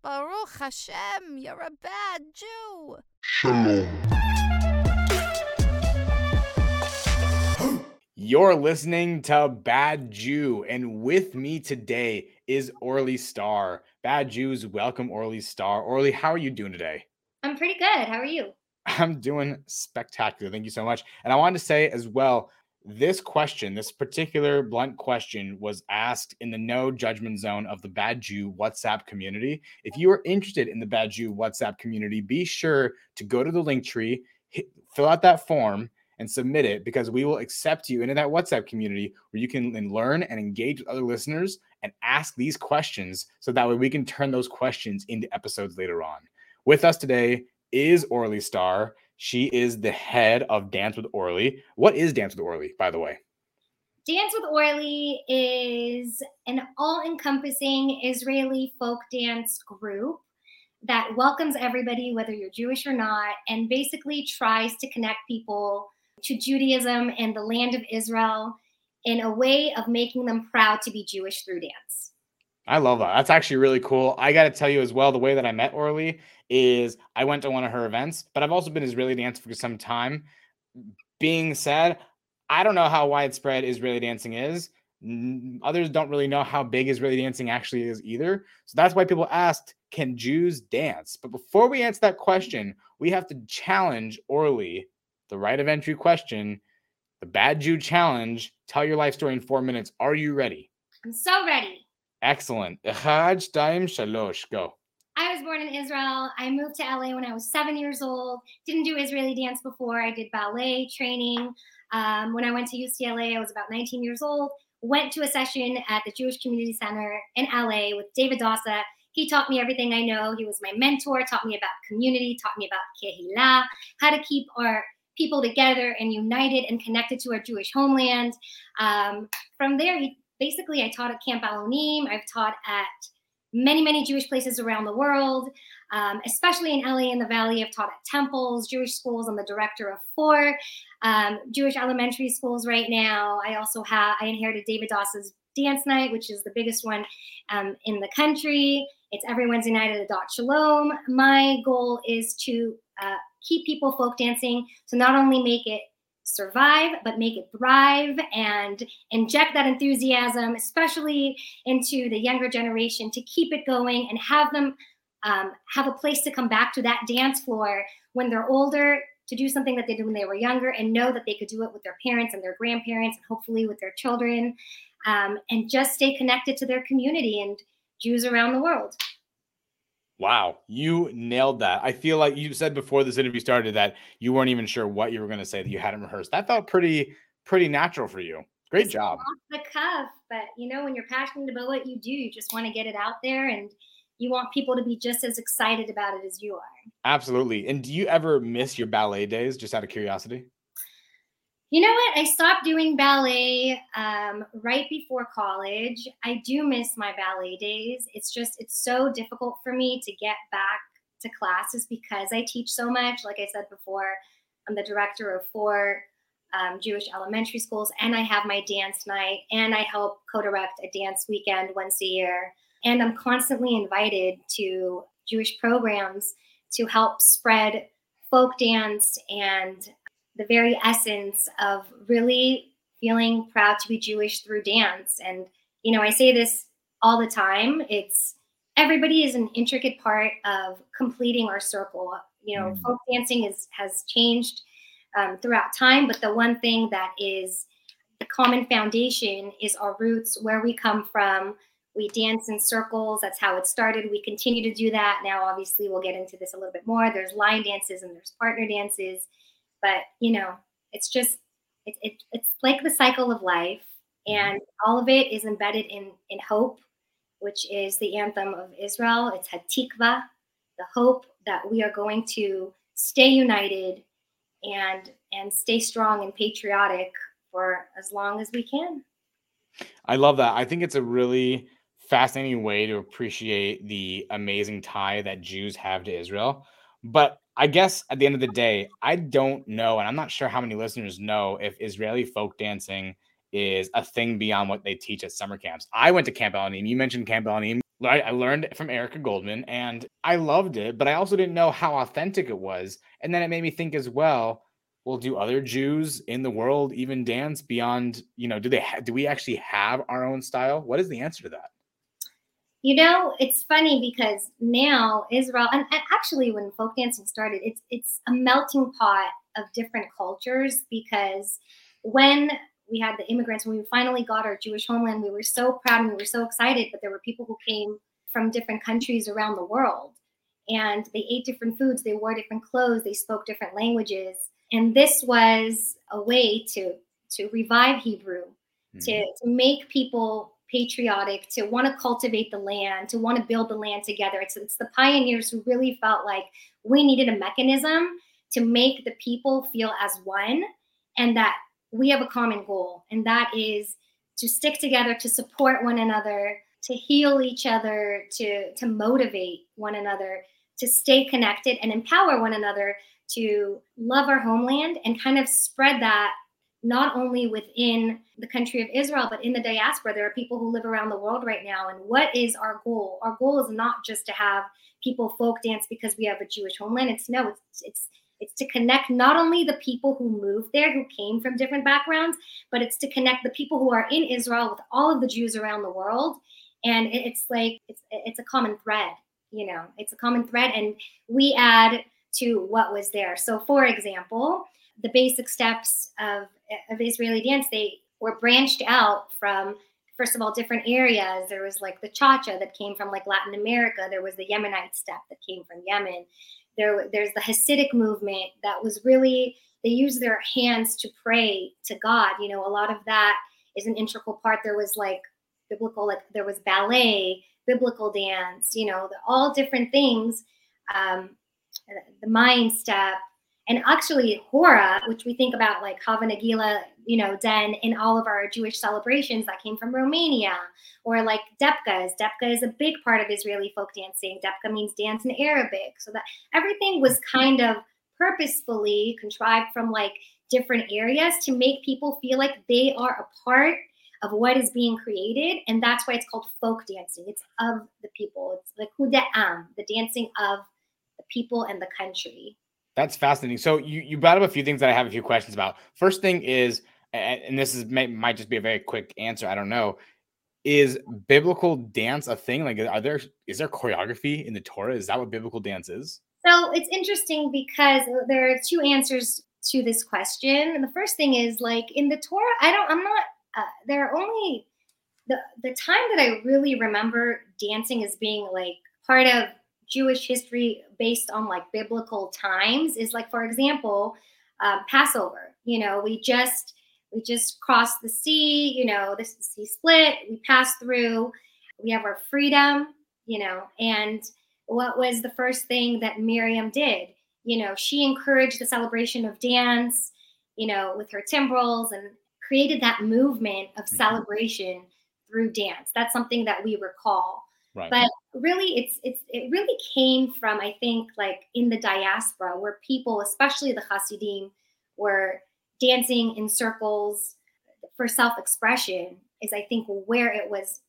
Baruch Hashem, you're a bad Jew. Shalom. You're listening to Bad Jew, and with me today is Orly Star. Bad Jews, welcome Orly Star. Orly, how are you doing today? I'm pretty good. How are you? I'm doing spectacular. Thank you so much. And I wanted to say as well, this question, this particular blunt question, was asked in the no judgment zone of the Bad Jew WhatsApp community. If you are interested in the Bad Jew WhatsApp community, be sure to go to the link tree, hit, fill out that form, and submit it because we will accept you into that WhatsApp community where you can learn and engage with other listeners and ask these questions so that way we can turn those questions into episodes later on. With us today is Orly Star. She is the head of Dance with Orly. What is Dance with Orly, by the way? Dance with Orly is an all encompassing Israeli folk dance group that welcomes everybody, whether you're Jewish or not, and basically tries to connect people to Judaism and the land of Israel in a way of making them proud to be Jewish through dance. I love that. That's actually really cool. I got to tell you as well, the way that I met Orly is I went to one of her events, but I've also been Israeli dance for some time. Being said, I don't know how widespread Israeli dancing is. Others don't really know how big Israeli dancing actually is either. So that's why people asked, can Jews dance? But before we answer that question, we have to challenge Orly, the right of entry question, the Bad Jew challenge. Tell your life story in four minutes. Are you ready? I'm so ready. Excellent. Echad, Daim, Shalosh. Go. Was born in Israel. I moved to LA when I was seven years old. Didn't do Israeli dance before. I did ballet training. Um, when I went to UCLA, I was about 19 years old. Went to a session at the Jewish Community Center in LA with David Dassa. He taught me everything I know. He was my mentor, taught me about community, taught me about kehillah, how to keep our people together and united and connected to our Jewish homeland. Um, from there, he, basically, I taught at Camp Alonim. I've taught at many, many Jewish places around the world, um, especially in LA in the Valley. I've taught at temples, Jewish schools. I'm the director of four um, Jewish elementary schools right now. I also have, I inherited David Dassa's dance night, which is the biggest one um, in the country. It's every Wednesday night at Adat Shalom. My goal is to uh, keep people folk dancing to not only make it survive, but make it thrive and inject that enthusiasm, especially into the younger generation, to keep it going and have them um, have a place to come back to that dance floor when they're older to do something that they did when they were younger and know that they could do it with their parents and their grandparents and hopefully with their children um, and just stay connected to their community and Jews around the world. Wow, you nailed that. I feel like you said before this interview started that you weren't even sure what you were going to say that you hadn't rehearsed. That felt pretty pretty natural for you. Great It's job. Off the cuff, but you know when you're passionate about what you do, you just want to get it out there and you want people to be just as excited about it as you are. Absolutely. And do you ever miss your ballet days just out of curiosity? You know what? I stopped doing ballet um, right before college. I do miss my ballet days. It's just, it's so difficult for me to get back to classes because I teach so much. Like I said before, I'm the director of four um, Jewish elementary schools, and I have my dance night, and I help co direct a dance weekend once a year. And I'm constantly invited to Jewish programs to help spread folk dance and the very essence of really feeling proud to be Jewish through dance. And, you know, I say this all the time. It's everybody is an intricate part of completing our circle. You know, Mm. folk dancing is has changed um, throughout time, but the one thing that is the common foundation is our roots, where we come from. We dance in circles. That's how it started. We continue to do that. Now, obviously, we'll get into this a little bit more. There's line dances and there's partner dances but you know it's just it, it, it's like the cycle of life mm-hmm. and all of it is embedded in in hope which is the anthem of israel it's hatikva the hope that we are going to stay united and and stay strong and patriotic for as long as we can I love that. I think it's a really fascinating way to appreciate the amazing tie that Jews have to Israel. But I guess at the end of the day, I don't know, and I'm not sure how many listeners know if Israeli folk dancing is a thing beyond what they teach at summer camps. I went to Camp Alonim. You mentioned Camp Alonim. I, learned from Erica Goldman and I loved it, but I also didn't know how authentic it was. And then it made me think as well. Well, do other Jews in the world even dance beyond? You know, do they ha- do we actually have our own style? What is the answer to that? You know, it's funny because now Israel, and, and actually when folk dancing started, it's it's a melting pot of different cultures because when we had the immigrants, when we finally got our Jewish homeland, we were so proud and we were so excited. But there were people who came from different countries around the world and they ate different foods, they wore different clothes, they spoke different languages. And this was a way to to revive Hebrew, mm-hmm. to, to make people patriotic, to want to cultivate the land, to want to build the land together. It's, it's the pioneers who really felt like we needed a mechanism to make the people feel as one and that we have a common goal, and that is to stick together, to support one another, to heal each other, to, to motivate one another, to stay connected and empower one another to love our homeland and kind of spread that not only within the country of Israel, but in the diaspora. There are people who live around the world right now. And what is our goal? Our goal is not just to have people folk dance because we have a Jewish homeland. It's no, it's it's it's to connect not only the people who moved there, who came from different backgrounds, but it's to connect the people who are in Israel with all of the Jews around the world. And it's like it's it's a common thread, you know, it's a common thread, and we add to what was there. So, for example, the basic steps of, of Israeli dance, they were branched out from, first of all, different areas. There was like the cha-cha that came from like Latin America. There was the Yemenite step that came from Yemen. There, there's the Hasidic movement that was really, they used their hands to pray to God. You know, a lot of that is an integral part. There was like biblical, like there was ballet, biblical dance, you know, the, all different things. Um, the mayim step, and actually Hora, which we think about like Hava Nagila, you know, Den in all of our Jewish celebrations that came from Romania, or like Debkas. Debka is a big part of Israeli folk dancing. Debka means dance in Arabic. So that everything was kind of purposefully contrived from like different areas to make people feel like they are a part of what is being created. And that's why it's called folk dancing. It's of the people. It's like Huda'am, the dancing of the people and the country. That's fascinating. So you you brought up a few things that I have a few questions about. First thing is, and this is may, might just be a very quick answer. I don't know. Is biblical dance a thing? Like, are there is there choreography in the Torah? Is that what biblical dance is? So it's interesting because there are two answers to this question. And the first thing is like in the Torah, I don't. I'm not. Uh, there are only the the time that I really remember dancing as being like part of Jewish history based on like biblical times is like, for example, uh, Passover. You know, we just we just crossed the sea. You know, this sea split. We passed through. We have our freedom. You know, and what was the first thing that Miriam did? You know, she encouraged the celebration of dance. You know, with her timbrels and created that movement of mm-hmm. celebration through dance. That's something that we recall. Right. But really it's it's it really came from I think like in the diaspora where people, especially the Hasidim, were dancing in circles for self-expression is I think where it was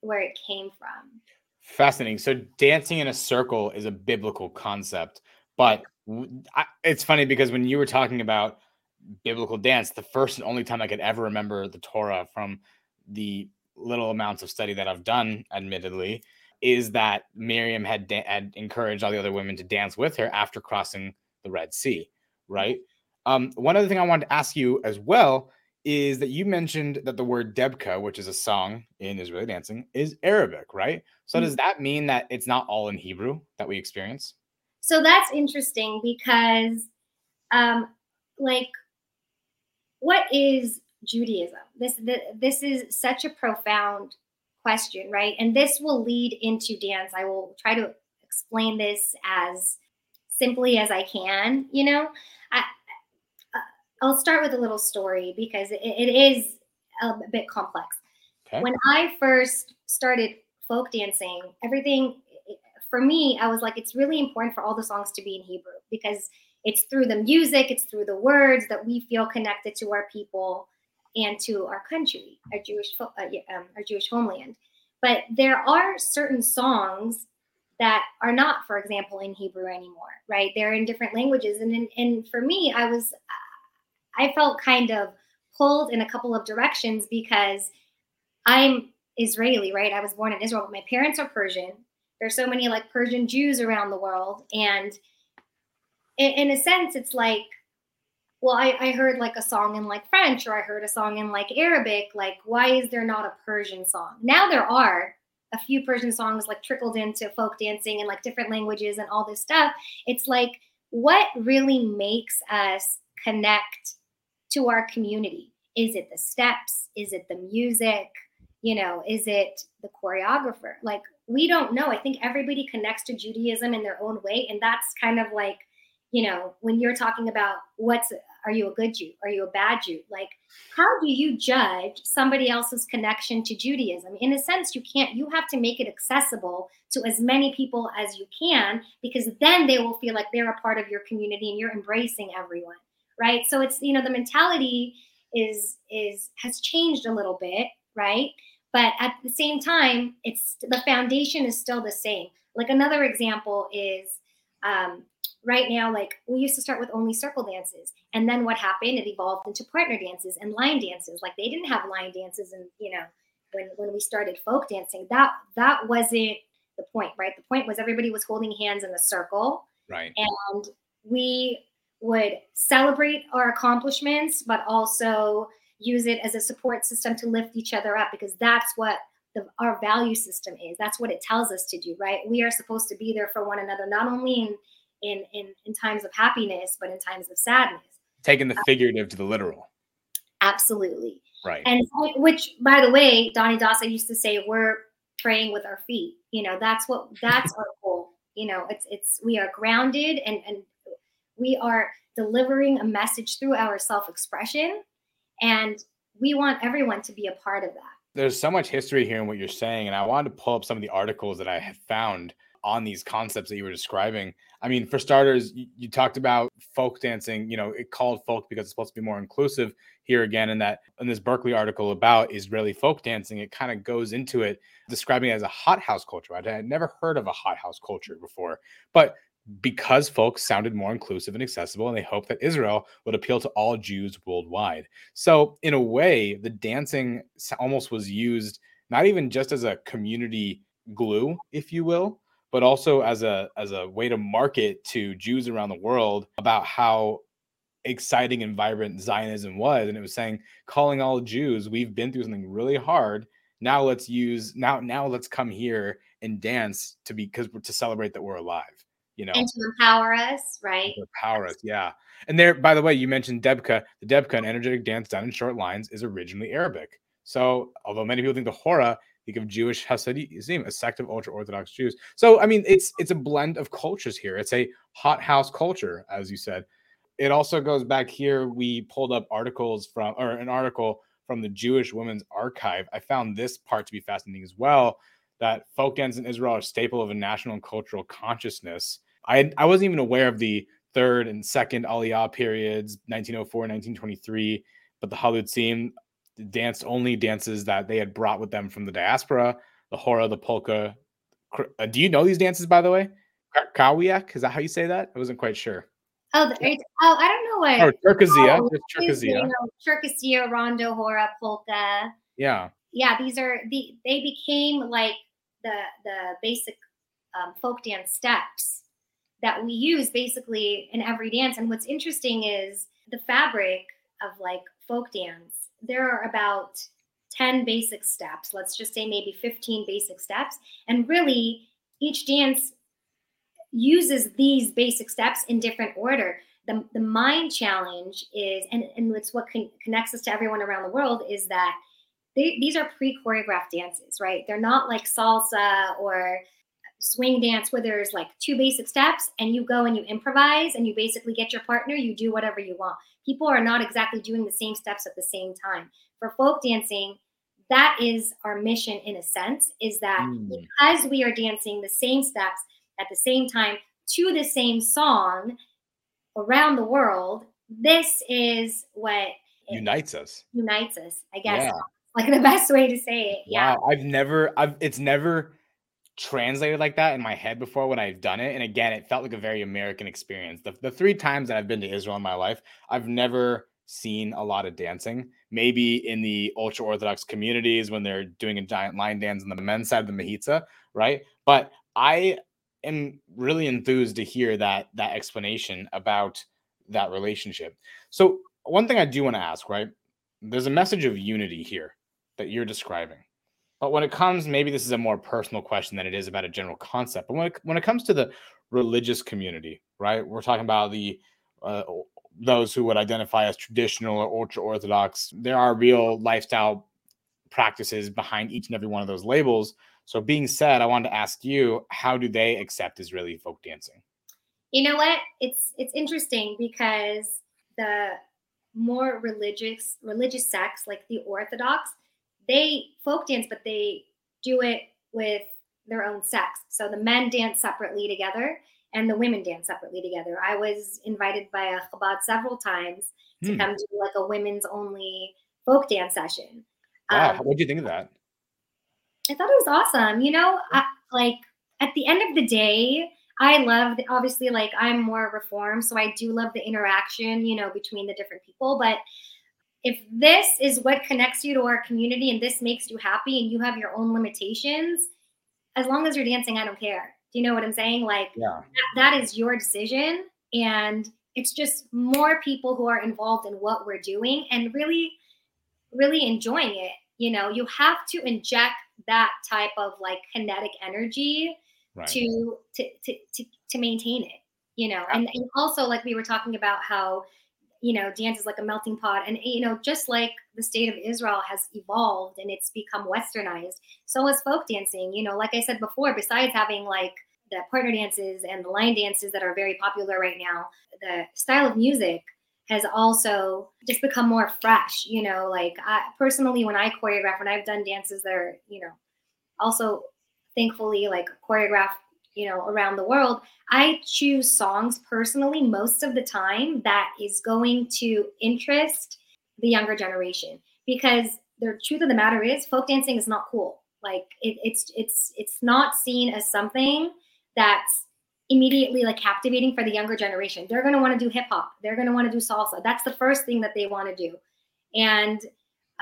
where it came from. Fascinating. So dancing in a circle is a biblical concept, but it's funny because when you were talking about biblical dance, the first and only time I could ever remember the Torah from the little amounts of study that I've done, admittedly, is that Miriam had da- had encouraged all the other women to dance with her after crossing the Red Sea, right? Um, one other thing I wanted to ask you as well is that you mentioned that the word debka, which is a song in Israeli dancing, is Arabic, right? So mm-hmm. does that mean that it's not all in Hebrew that we experience? So that's interesting because, um, like, what is Judaism? This this is such a profound question, right? And this will lead into dance. I will try to explain this as simply as I can. You know, I, uh, I'll start with a little story because it, it is a bit complex. Okay. When I first started folk dancing, everything for me, I was like, it's really important for all the songs to be in Hebrew because it's through the music, it's through the words that we feel connected to our people and to our country, our Jewish, uh, um, our Jewish homeland. But there are certain songs that are not, for example, in Hebrew anymore, right? They're in different languages. And, in, and for me, I was, I felt kind of pulled in a couple of directions because I'm Israeli, right? I was born in Israel, but my parents are Persian. There's so many like Persian Jews around the world. And in, in a sense, it's like, well, I, I heard like a song in like French or I heard a song in like Arabic. Like, why is there not a Persian song? Now there are a few Persian songs like trickled into folk dancing and like different languages and all this stuff. It's like, what really makes us connect to our community? Is it the steps? Is it the music? You know, is it the choreographer? Like, we don't know. I think everybody connects to Judaism in their own way. And that's kind of like, you know, when you're talking about what's are you a good Jew? Are you a bad Jew? Like, how do you judge somebody else's connection to Judaism? In a sense, you can't, you have to make it accessible to as many people as you can, because then they will feel like they're a part of your community and you're embracing everyone. Right. So it's, you know, the mentality is, is, has changed a little bit. Right. But at the same time, it's the foundation is still the same. Like another example is um, right now, like we used to start with only circle dances. And then what happened? It evolved into partner dances and line dances. Like they didn't have line dances and you know, when when we started folk dancing, that that wasn't the point, right? The point was everybody was holding hands in a circle. Right. And we would celebrate our accomplishments, but also use it as a support system to lift each other up because that's what the, our value system is. That's what it tells us to do, right? We are supposed to be there for one another, not only in in in, in times of happiness, but in times of sadness. Taking the uh, figurative to the literal. Absolutely. Right. And which, by the way, Dani Dassa used to say, we're praying with our feet. You know, that's what that's our goal. You know, it's it's we are grounded and and we are delivering a message through our self-expression. And we want everyone to be a part of that. There's so much history here in what you're saying. And I wanted to pull up some of the articles that I have found on these concepts that you were describing. I mean, for starters, you, you, talked about folk dancing, you know, it called folk because it's supposed to be more inclusive here again. In that, in this Berkeley article about Israeli folk dancing, it kind of goes into it, describing it as a hothouse culture. I had never heard of a hothouse culture before, but because folk sounded more inclusive and accessible, and they hoped that Israel would appeal to all Jews worldwide. So, in a way, the dancing almost was used not even just as a community glue, if you will, but also as a as a way to market to Jews around the world about how exciting and vibrant Zionism was. And it was saying, calling all Jews, we've been through something really hard. Now let's use now now let's come here and dance to be because to celebrate that we're alive. You know, and to empower us, right? To empower us, yeah. And there, by the way, you mentioned Debka. The Debka, an energetic dance done in short lines, is originally Arabic. So, although many people think the Hora think of Jewish Hasidim, a sect of ultra Orthodox Jews. So I mean, it's it's a blend of cultures here. It's a hot house culture, as you said. It also goes back here. We pulled up articles from or an article from the Jewish Women's Archive. I found this part to be fascinating as well. That folk dance in Israel are a staple of a national and cultural consciousness. I I wasn't even aware of the third and second Aliyah periods, 1904, 1923, but the Halutzim danced only dances that they had brought with them from the diaspora, the hora, the polka. Uh, do you know these dances, by the way? Kawiak, is that how you say that? I wasn't quite sure. Oh, the, oh, I don't know what. Oh, Cherkessia, oh, Cherkessia. You rondo, hora, polka. Yeah. Yeah, these are the. They became like the the basic um, folk dance steps that we use basically in every dance. And what's interesting is the fabric of like folk dance there are about 10 basic steps, let's just say maybe 15 basic steps. And really, each dance uses these basic steps in different order. The, the mind challenge is, and, and it's what con- connects us to everyone around the world, is that they, these are pre choreographed dances, right? They're not like salsa or swing dance where there's like two basic steps and you go and you improvise and you basically get your partner, you do whatever you want. People are not exactly doing the same steps at the same time. For folk dancing, that is our mission in a sense, is that mm. because we are dancing the same steps at the same time to the same song around the world, this is what unites us. Unites us, I guess. Yeah. like the best way to say it. Yeah. Wow, I've never, I've it's never translated like that in my head before when I've done it. And again, it felt like a very American experience. The, the three times that I've been to Israel in my life, I've never seen a lot of dancing. Maybe in the ultra Orthodox communities when they're doing a giant line dance on the men's side of the Mechitza, right? But I am really enthused to hear that that explanation about that relationship. So one thing I do want to ask, right? There's a message of unity here that you're describing. But when it comes, maybe this is a more personal question than it is about a general concept. But when it, when it comes to the religious community, right? We're talking about the uh, those who would identify as traditional or ultra orthodox. There are real lifestyle practices behind each and every one of those labels. So, being said, I wanted to ask you, how do they accept Israeli folk dancing? You know what? It's it's interesting because the more religious religious sects like the Orthodox, they folk dance, but they do it with their own sex. So the men dance separately together and the women dance separately together. I was invited by a Chabad several times to hmm. come to like a women's only folk dance session. Wow, um, what do you think of that? I thought it was awesome. You know, I, like at the end of the day, I love the, obviously like I'm more reformed, so I do love the interaction, you know, between the different people. But if this is what connects you to our community and this makes you happy and you have your own limitations, as long as you're dancing, I don't care. Do you know what I'm saying? Like yeah. that, that is your decision. And it's just more people who are involved in what we're doing and really, really enjoying it. You know, you have to inject that type of like kinetic energy right. to, to, to, to, to maintain it, you know, and, and also like we were talking about how you know, dance is like a melting pot. And, you know, just like the state of Israel has evolved and it's become westernized, so has folk dancing. You know, like I said before, besides having like the partner dances and the line dances that are very popular right now, the style of music has also just become more fresh. You know, like I, personally, when I choreograph, when I've done dances that are, you know, also thankfully like choreographed you know around the world i choose songs personally most of the time that is going to interest the younger generation. Because the truth of the matter is folk dancing is not cool. Like it, it's it's it's not seen as something that's immediately like captivating for the younger generation. They're going to want to do hip hop. They're going to want to do salsa. That's the first thing that they want to do. And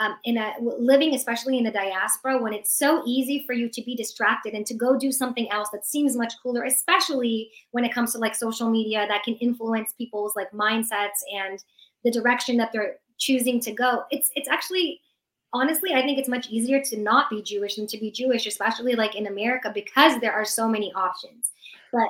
um, in a living, especially in the diaspora, when it's so easy for you to be distracted and to go do something else that seems much cooler, especially when it comes to like social media that can influence people's like mindsets and the direction that they're choosing to go. It's it's actually honestly, I think it's much easier to not be Jewish than to be Jewish, especially like in America, because there are so many options. But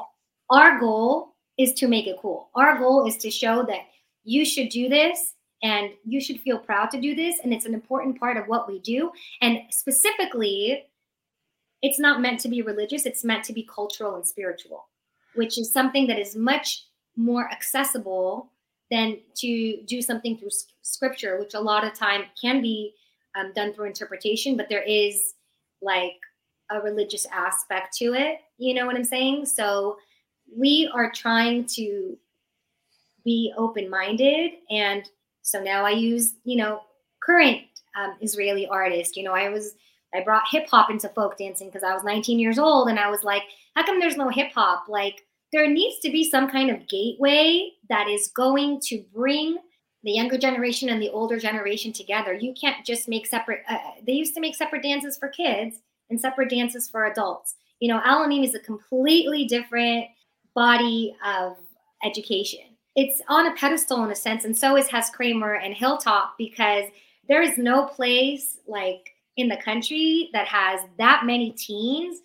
our goal is to make it cool. Our goal is to show that you should do this and you should feel proud to do this and it's an important part of what we do. And specifically it's not meant to be religious it's meant to be cultural and spiritual which is something that is much more accessible than to do something through scripture which a lot of time can be um, done through interpretation but there is like a religious aspect to it you know what i'm saying? So we are trying to be open-minded and so now I use, you know, current um, Israeli artists. You know, I was I brought hip hop into folk dancing because I was 19 years old, and I was like, how come there's no hip hop? Like, there needs to be some kind of gateway that is going to bring the younger generation and the older generation together. You can't just make separate. Uh, they used to make separate dances for kids and separate dances for adults. You know, Alonim is a completely different body of education it's on a pedestal in a sense, and so is Hess Kramer and Hilltop because there is no place like in the country that has that many teens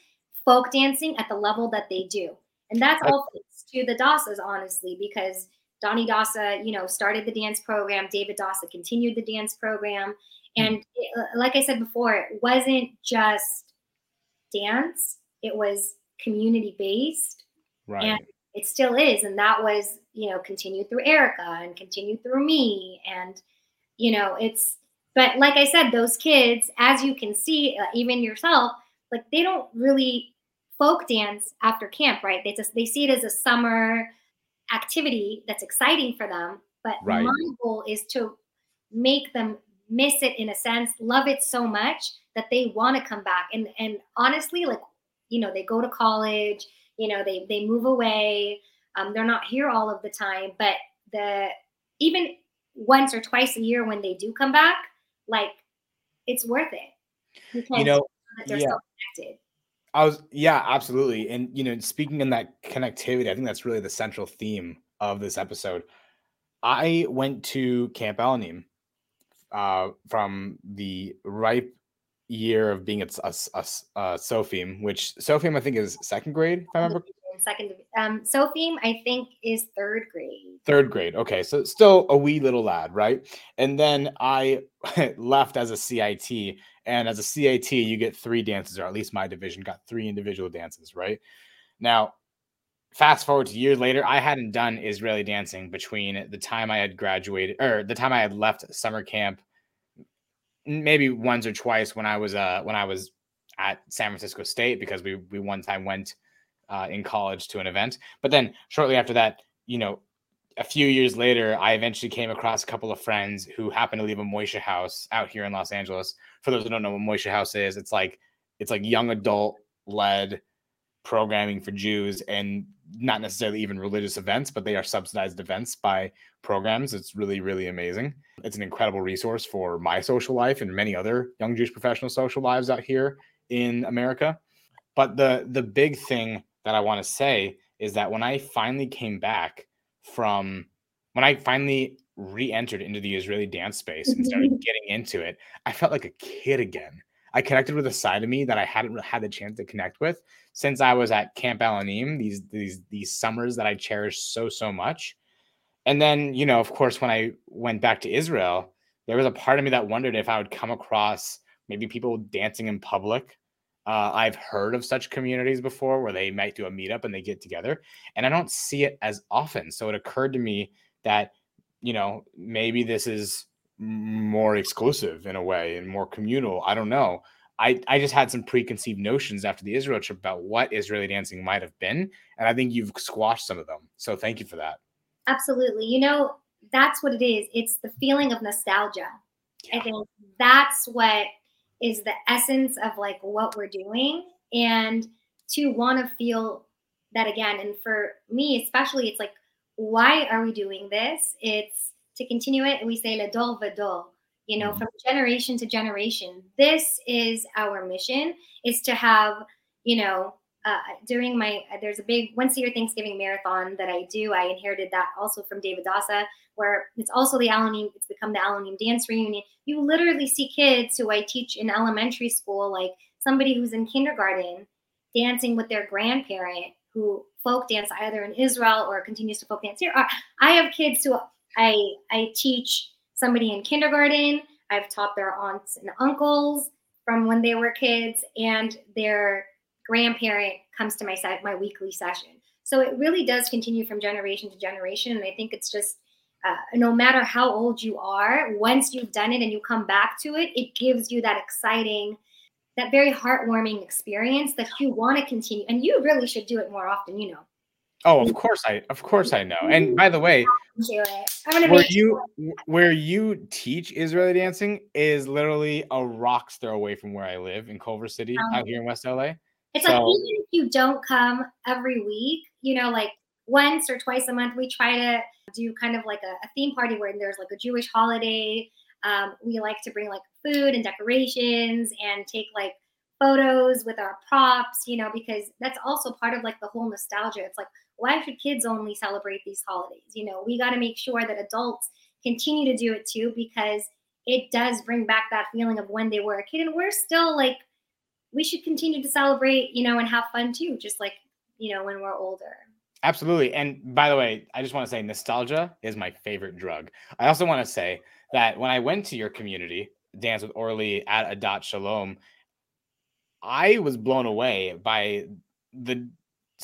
folk dancing at the level that they do. And that's all thanks to the Dassas, honestly, because Dani Dassa, you know, started the dance program. David Dassa continued the dance program. Hmm. And it, uh, like I said before, it wasn't just dance, it was community based. Right. And it still is. And that was you know, continued through Erica and continued through me. And, you know, it's, but like I said, those kids, as you can see, uh, even yourself, like they don't really folk dance after camp, right? They just, they see it as a summer activity that's exciting for them. But right. my goal is to make them miss it in a sense, love it so much that they want to come back. And and honestly, like you know, they go to college, you know, they they move away. Um, they're not here all of the time, but the even once or twice a year when they do come back, like it's worth it because you know they're yeah. connected. I was yeah, absolutely. And you know, speaking in that connectivity, I think that's really the central theme of this episode. I went to Camp Alonim uh, from the ripe year of being at a, a, a Sofim, which Sofim I think is second grade, if I remember. Second, um, Sofim I think is third grade. Third grade, okay, so still a wee little lad, right? And then I left as a CIT, and as a CIT you get three dances, or at least my division got three individual dances, right? Now, fast forward to years later, I hadn't done Israeli dancing between the time I had graduated or the time I had left summer camp maybe once or twice when I was uh when I was at San Francisco State because we we one time went uh, in college to an event. But then shortly after that, you know, a few years later, I eventually came across a couple of friends who happened to leave a Moishe house out here in Los Angeles. For those who don't know what Moishe house is, it's like it's like young adult led programming for Jews and not necessarily even religious events, but they are subsidized events by programs. It's really, really amazing. It's an incredible resource for my social life and many other young Jewish professional social lives out here in America. But the the big thing that I want to say is that when I finally came back from when I finally re-entered into the Israeli dance space and started mm-hmm. getting into it, I felt like a kid again. I connected with a side of me that I hadn't really had the chance to connect with since I was at Camp Alonim, these these these summers that I cherished so so much. And then, you know, of course, when I went back to Israel, there was a part of me that wondered if I would come across maybe people dancing in public. Uh, I've heard of such communities before where they might do a meetup and they get together, and I don't see it as often. So it occurred to me that, you know, maybe this is more exclusive in a way and more communal. I don't know. I, I just had some preconceived notions after the Israel trip about what Israeli dancing might have been. And I think you've squashed some of them. So thank you for that. Absolutely. You know, that's what it is. It's the feeling of nostalgia. Yeah. I think that's what is the essence of like what we're doing. And to want to feel that again. And for me, especially, it's like, why are we doing this? It's to continue it. We say le dor vador you know, mm-hmm. from generation to generation. This is our mission is to have, you know, uh, during my there's a big once a year Thanksgiving marathon that I do. I inherited that also from David Dassa, where it's also the Alonim. It's become the Alonim dance reunion. You literally see kids who I teach in elementary school, like somebody who's in kindergarten, dancing with their grandparent who folk dance either in Israel or continues to folk dance here. I have kids who I I teach somebody in kindergarten. I've taught their aunts and uncles from when they were kids, and their grandparent comes to my set, my weekly session. So it really does continue from generation to generation, and I think it's just uh, no matter how old you are, once you've done it and you come back to it, it gives you that exciting, that very heartwarming experience that you want to continue. And you really should do it more often, you know. Oh, of course I of course I know. And by the way, where you where you teach Israeli dancing is literally a rock's throw away from where I live in Culver City um, out here in West LA. It's so, like even if you don't come every week, you know, like once or twice a month, we try to do kind of like a, a theme party where there's like a Jewish holiday. Um, we like to bring like food and decorations and take like photos with our props, you know, because that's also part of like the whole nostalgia. It's like why should kids only celebrate these holidays? You know, we got to make sure that adults continue to do it too because it does bring back that feeling of when they were a kid and we're still like we should continue to celebrate, you know, and have fun too, just like, you know, when we're older. Absolutely. And by the way, I just want to say nostalgia is my favorite drug. I also want to say that when I went to your community, Dance with Orly at Adat Shalom, I was blown away by the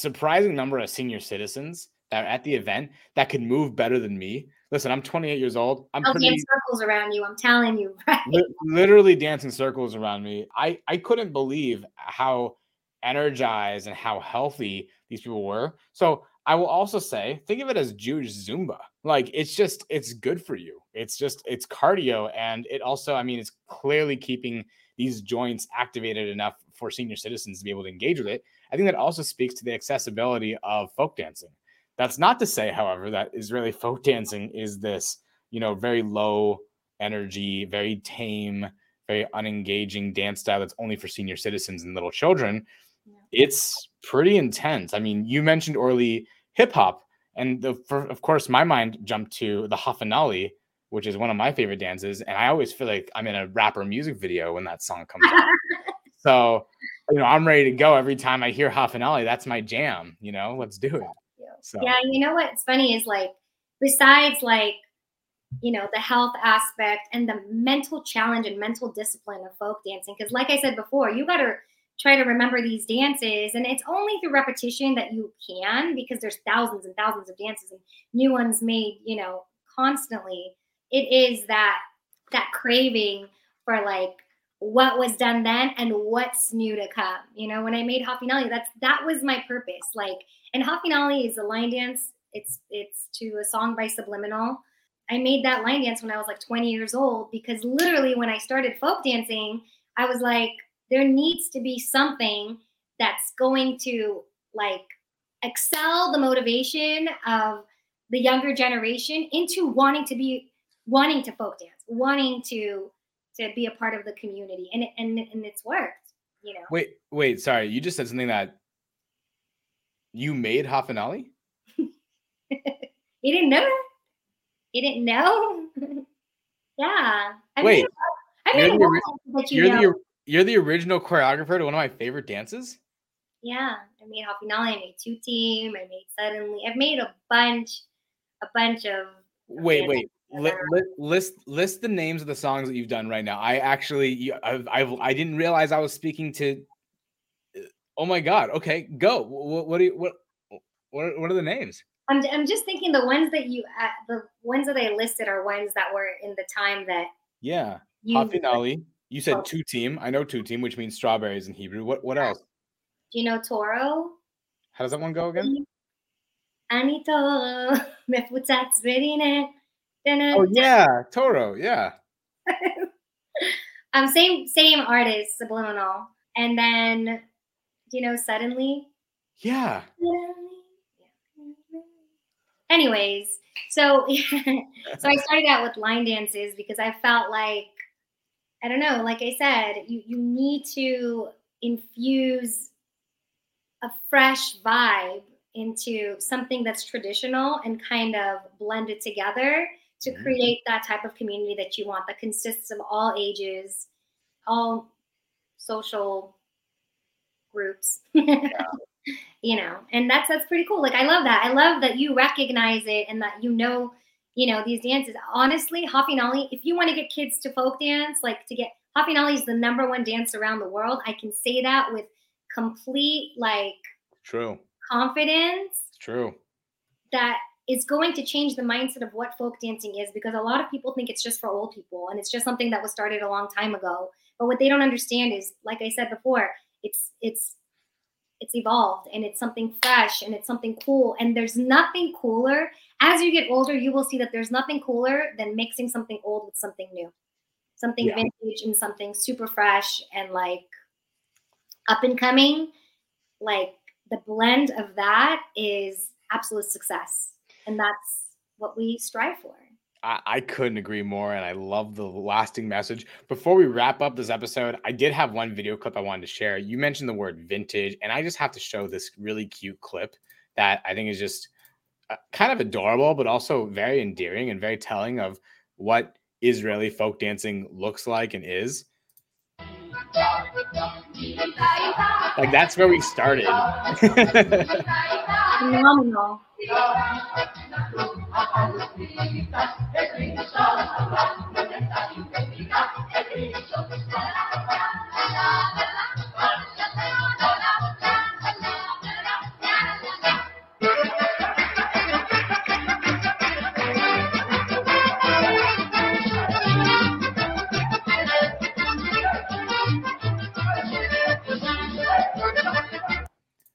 surprising number of senior citizens that are at the event that could move better than me. Listen, I'm 28 years old. I'm I'll pretty, dance circles around you. I'm telling you, right? Li- literally dancing circles around me. I I couldn't believe how energized and how healthy these people were. So I will also say, think of it as Jewish Zumba. Like it's just, it's good for you. It's just, it's cardio. And it also, I mean, it's clearly keeping these joints activated enough for senior citizens to be able to engage with it. I think that also speaks to the accessibility of folk dancing. That's not to say, however, that Israeli folk dancing is this, you know, very low energy, very tame, very unengaging dance style that's only for senior citizens and little children. Yeah. It's pretty intense. I mean, you mentioned Orly hip hop, and the for, of course my mind jumped to the Hafanali, which is one of my favorite dances, and I always feel like I'm in a rapper music video when that song comes out. so, you know, I'm ready to go every time I hear Hafanali. That's my jam. You know, let's do it. So. Yeah, you know what's funny is like besides like you know the health aspect and the mental challenge and mental discipline of folk dancing because like i said before you got to try to remember these dances and it's only through repetition that you can because there's thousands and thousands of dances and new ones made you know constantly it is that that craving for like what was done then and what's new to come you know when i made hafinali that's that was my purpose like and hafinali is a line dance it's it's to a song by subliminal. I made that line dance when i was like 20 years old because literally when i started folk dancing i was like there needs to be something that's going to like excel the motivation of the younger generation into wanting to be wanting to folk dance wanting to to be a part of the community and and and it's worked you know wait wait sorry you just said something that you made Hafanali? you didn't know you didn't know yeah I wait mean, I mean, you're, the, you you're the, you're the original choreographer to one of my favorite dances. Yeah, I made Hafinali. I made Tutim. I made Suddenly. I've made a bunch, a bunch of. Wait, wait. List, list list the names of the songs that you've done right now. I actually, I've, I've I didn't realize I was speaking to. Oh my god! Okay, go. What what do you, what what what are the names? I'm I'm just thinking the ones that you uh, the ones that I listed are ones that were in the time that. Yeah, Hafinali. You said oh. Tutim. I know Tutim, which means strawberries in Hebrew. What what else? Do you know Toro? How does that one go again? Anito Oh yeah, Toro, yeah. um, same same artist, Subliminal, and then you know Suddenly? Yeah. Anyways, so so I started out with line dances because I felt like I don't know, like I said, you, you need to infuse a fresh vibe into something that's traditional and kind of blend it together to mm-hmm. create that type of community that you want that consists of all ages, all social groups. you know, and that's that's pretty cool. Like I love that. I love that you recognize it and that you know you know, these dances. Honestly, Hafinali, if you want to get kids to folk dance, like to get Hafinali is the number one dance around the world. I can say that with complete like true confidence. true. That is going to change the mindset of what folk dancing is because a lot of people think it's just for old people and it's just something that was started a long time ago. But what they don't understand is, like I said before, it's it's it's evolved and it's something fresh and it's something cool. And there's nothing cooler. As you get older, you will see that there's nothing cooler than mixing something old with something new, something yeah. vintage and something super fresh and like up and coming. Like the blend of that is absolute success. And that's what we strive for. I, I couldn't agree more, and I love the lasting message. Before we wrap up this episode, I did have one video clip I wanted to share. You mentioned the word vintage, and I just have to show this really cute clip that I think is just uh, kind of adorable, but also very endearing and very telling of what Israeli folk dancing looks like and is. Like that's where we started. Phenomenal.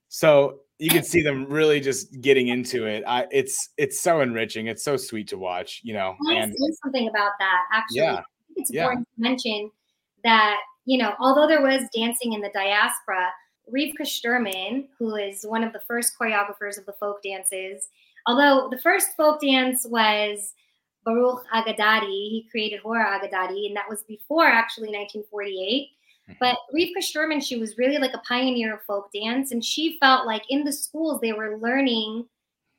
So you can see them really just getting into it. I, it's it's so enriching. It's so sweet to watch. You know, I and say something about that? Actually, Yeah. I think it's Yeah. important to mention that you know, although there was dancing in the diaspora, Rivka Sturman, who is one of the first choreographers of the folk dances, although the first folk dance was Baruch Agadati, he created Hora Agadati, and that was before actually 1948. But Rivka Sturman, she was really like a pioneer of folk dance, and she felt like in the schools they were learning,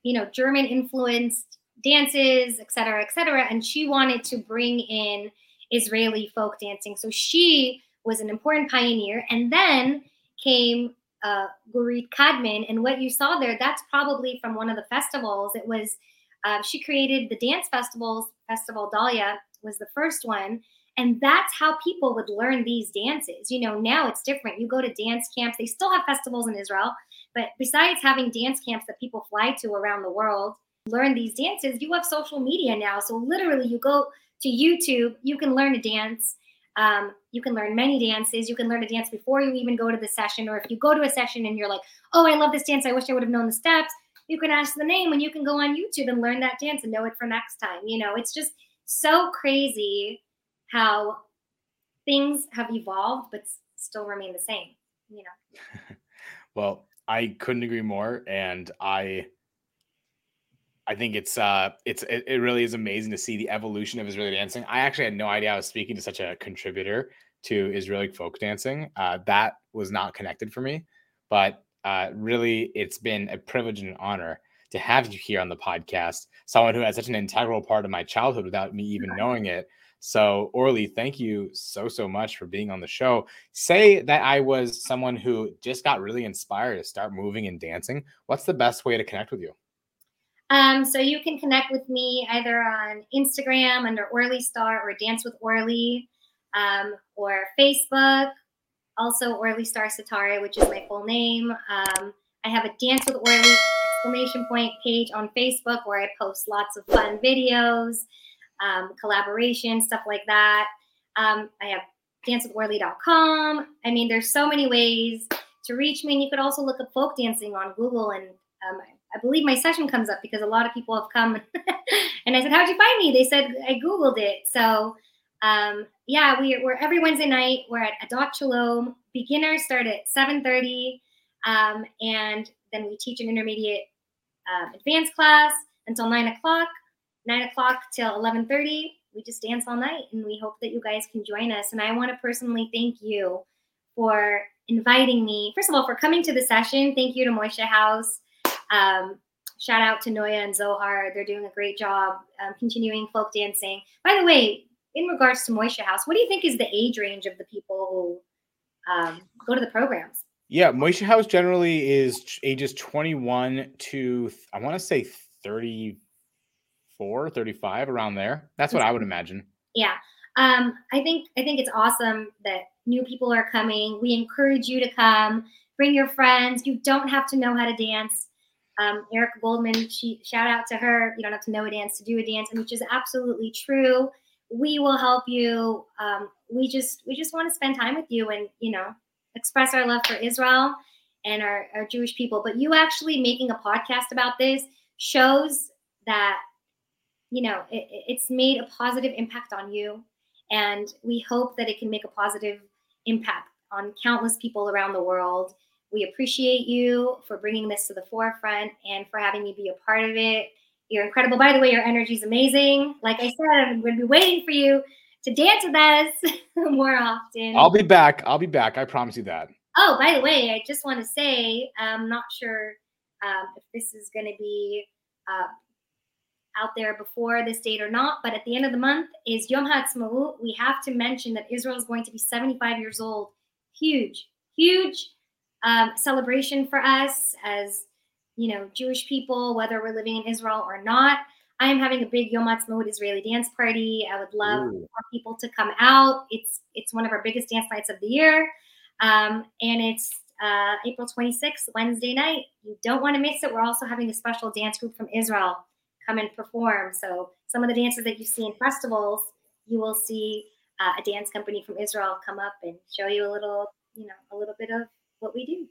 you know, German influenced dances, et cetera, et cetera. And she wanted to bring in Israeli folk dancing. So she was an important pioneer. And then came uh, Gurit Kadman. And what you saw there, that's probably from one of the festivals. It was, uh, she created the dance festivals. Festival Dahlia was the first one. And that's how people would learn these dances. You know, now it's different. You go to dance camps, they still have festivals in Israel. But besides having dance camps that people fly to around the world, learn these dances, you have social media now. So literally, you go to YouTube, you can learn a dance. Um, you can learn many dances. You can learn a dance before you even go to the session. Or if you go to a session and you're like, oh, I love this dance. I wish I would have known the steps. You can ask the name and you can go on YouTube and learn that dance and know it for next time. You know, it's just so crazy how things have evolved but still remain the same. You know, Well, I couldn't agree more, and I I think it's uh it's it, it really is amazing to see the evolution of Israeli dancing. I actually had no idea I was speaking to such a contributor to Israeli folk dancing. Uh, that was not connected for me, but uh, really, it's been a privilege and an honor to have you here on the podcast. Someone who had such an integral part of my childhood without me even knowing it. So, Orly, thank you so, so much for being on the show. Say that I was someone who just got really inspired to start moving and dancing. What's the best way to connect with you? Um, so you can connect with me either on Instagram under Orly Star or Dance with Orly, um, or Facebook. Also Orly Star Setareh, which is my full name. Um, I have a Dance with Orly exclamation point page on Facebook where I post lots of fun videos, um, collaboration, stuff like that. Um, I have dancewithorly.com. I mean, there's so many ways to reach me. And you could also look up folk dancing on Google and um, I believe my session comes up because a lot of people have come and I said, How'd you find me? They said, I Googled it. So, um, yeah, we, we're every Wednesday night. We're at Adat Shalom. Beginners start at 7.30. Um, and then we teach an intermediate um, advanced class until 9 o'clock. 9 o'clock till 11.30. We just dance all night. And we hope that you guys can join us. And I want to personally thank you for inviting me. First of all, for coming to the session. Thank you to Moishe House. Um, shout out to Noya and Zohar. They're doing a great job um, continuing folk dancing. By the way, in regards to Moishe House, what do you think is the age range of the people who um, go to the programs? Yeah, Moishe House generally is ages 21 to I want to say 34, 35 around there. That's what I would imagine. Yeah, um, I think I think it's awesome that new people are coming. We encourage you to come. Bring your friends. You don't have to know how to dance. Um, Erica Goldman, she shout out to her. You don't have to know a dance to do a dance, and which is absolutely true. We will help you. Um, we just we just want to spend time with you and you know express our love for Israel and our, our Jewish people. But you actually making a podcast about this shows that you know it, it- it's made a positive impact on you, and we hope that it can make a positive impact on countless people around the world. We appreciate you for bringing this to the forefront and for having me be a part of it. You're incredible. By the way, your energy is amazing. Like I said, I'm going to be waiting for you to dance with us more often. I'll be back. I'll be back. I promise you that. Oh, by the way, I just want to say I'm not sure um, if this is going to be uh, out there before this date or not, but at the end of the month is Yom HaAtzmaut. We have to mention that Israel is going to be 75 years old. Huge, huge um, celebration for us as you know Jewish people, whether we're living in Israel or not. I am having a big Yom HaAtzmaut Israeli dance party. I would love Ooh. for people to come out. It's it's one of our biggest dance nights of the year. Um, and it's uh, April 26th, Wednesday night. You don't want to miss it. We're also having a special dance group from Israel come and perform. So some of the dances that you see in festivals, you will see uh, a dance company from Israel come up and show you a little, you know, a little bit of what we do.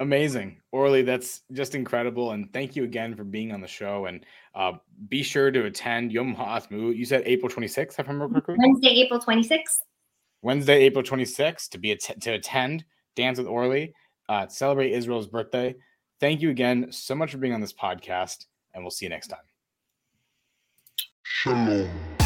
Amazing. Orly, that's just incredible. And thank you again for being on the show. And uh, be sure to attend Yom Ha'atzmaut. You said April 26th, if I remember correctly? Wednesday, April 26th. Wednesday, April 26th to be att- to attend Dance with Orly, uh, celebrate Israel's birthday. Thank you again so much for being on this podcast, and we'll see you next time. Shalom.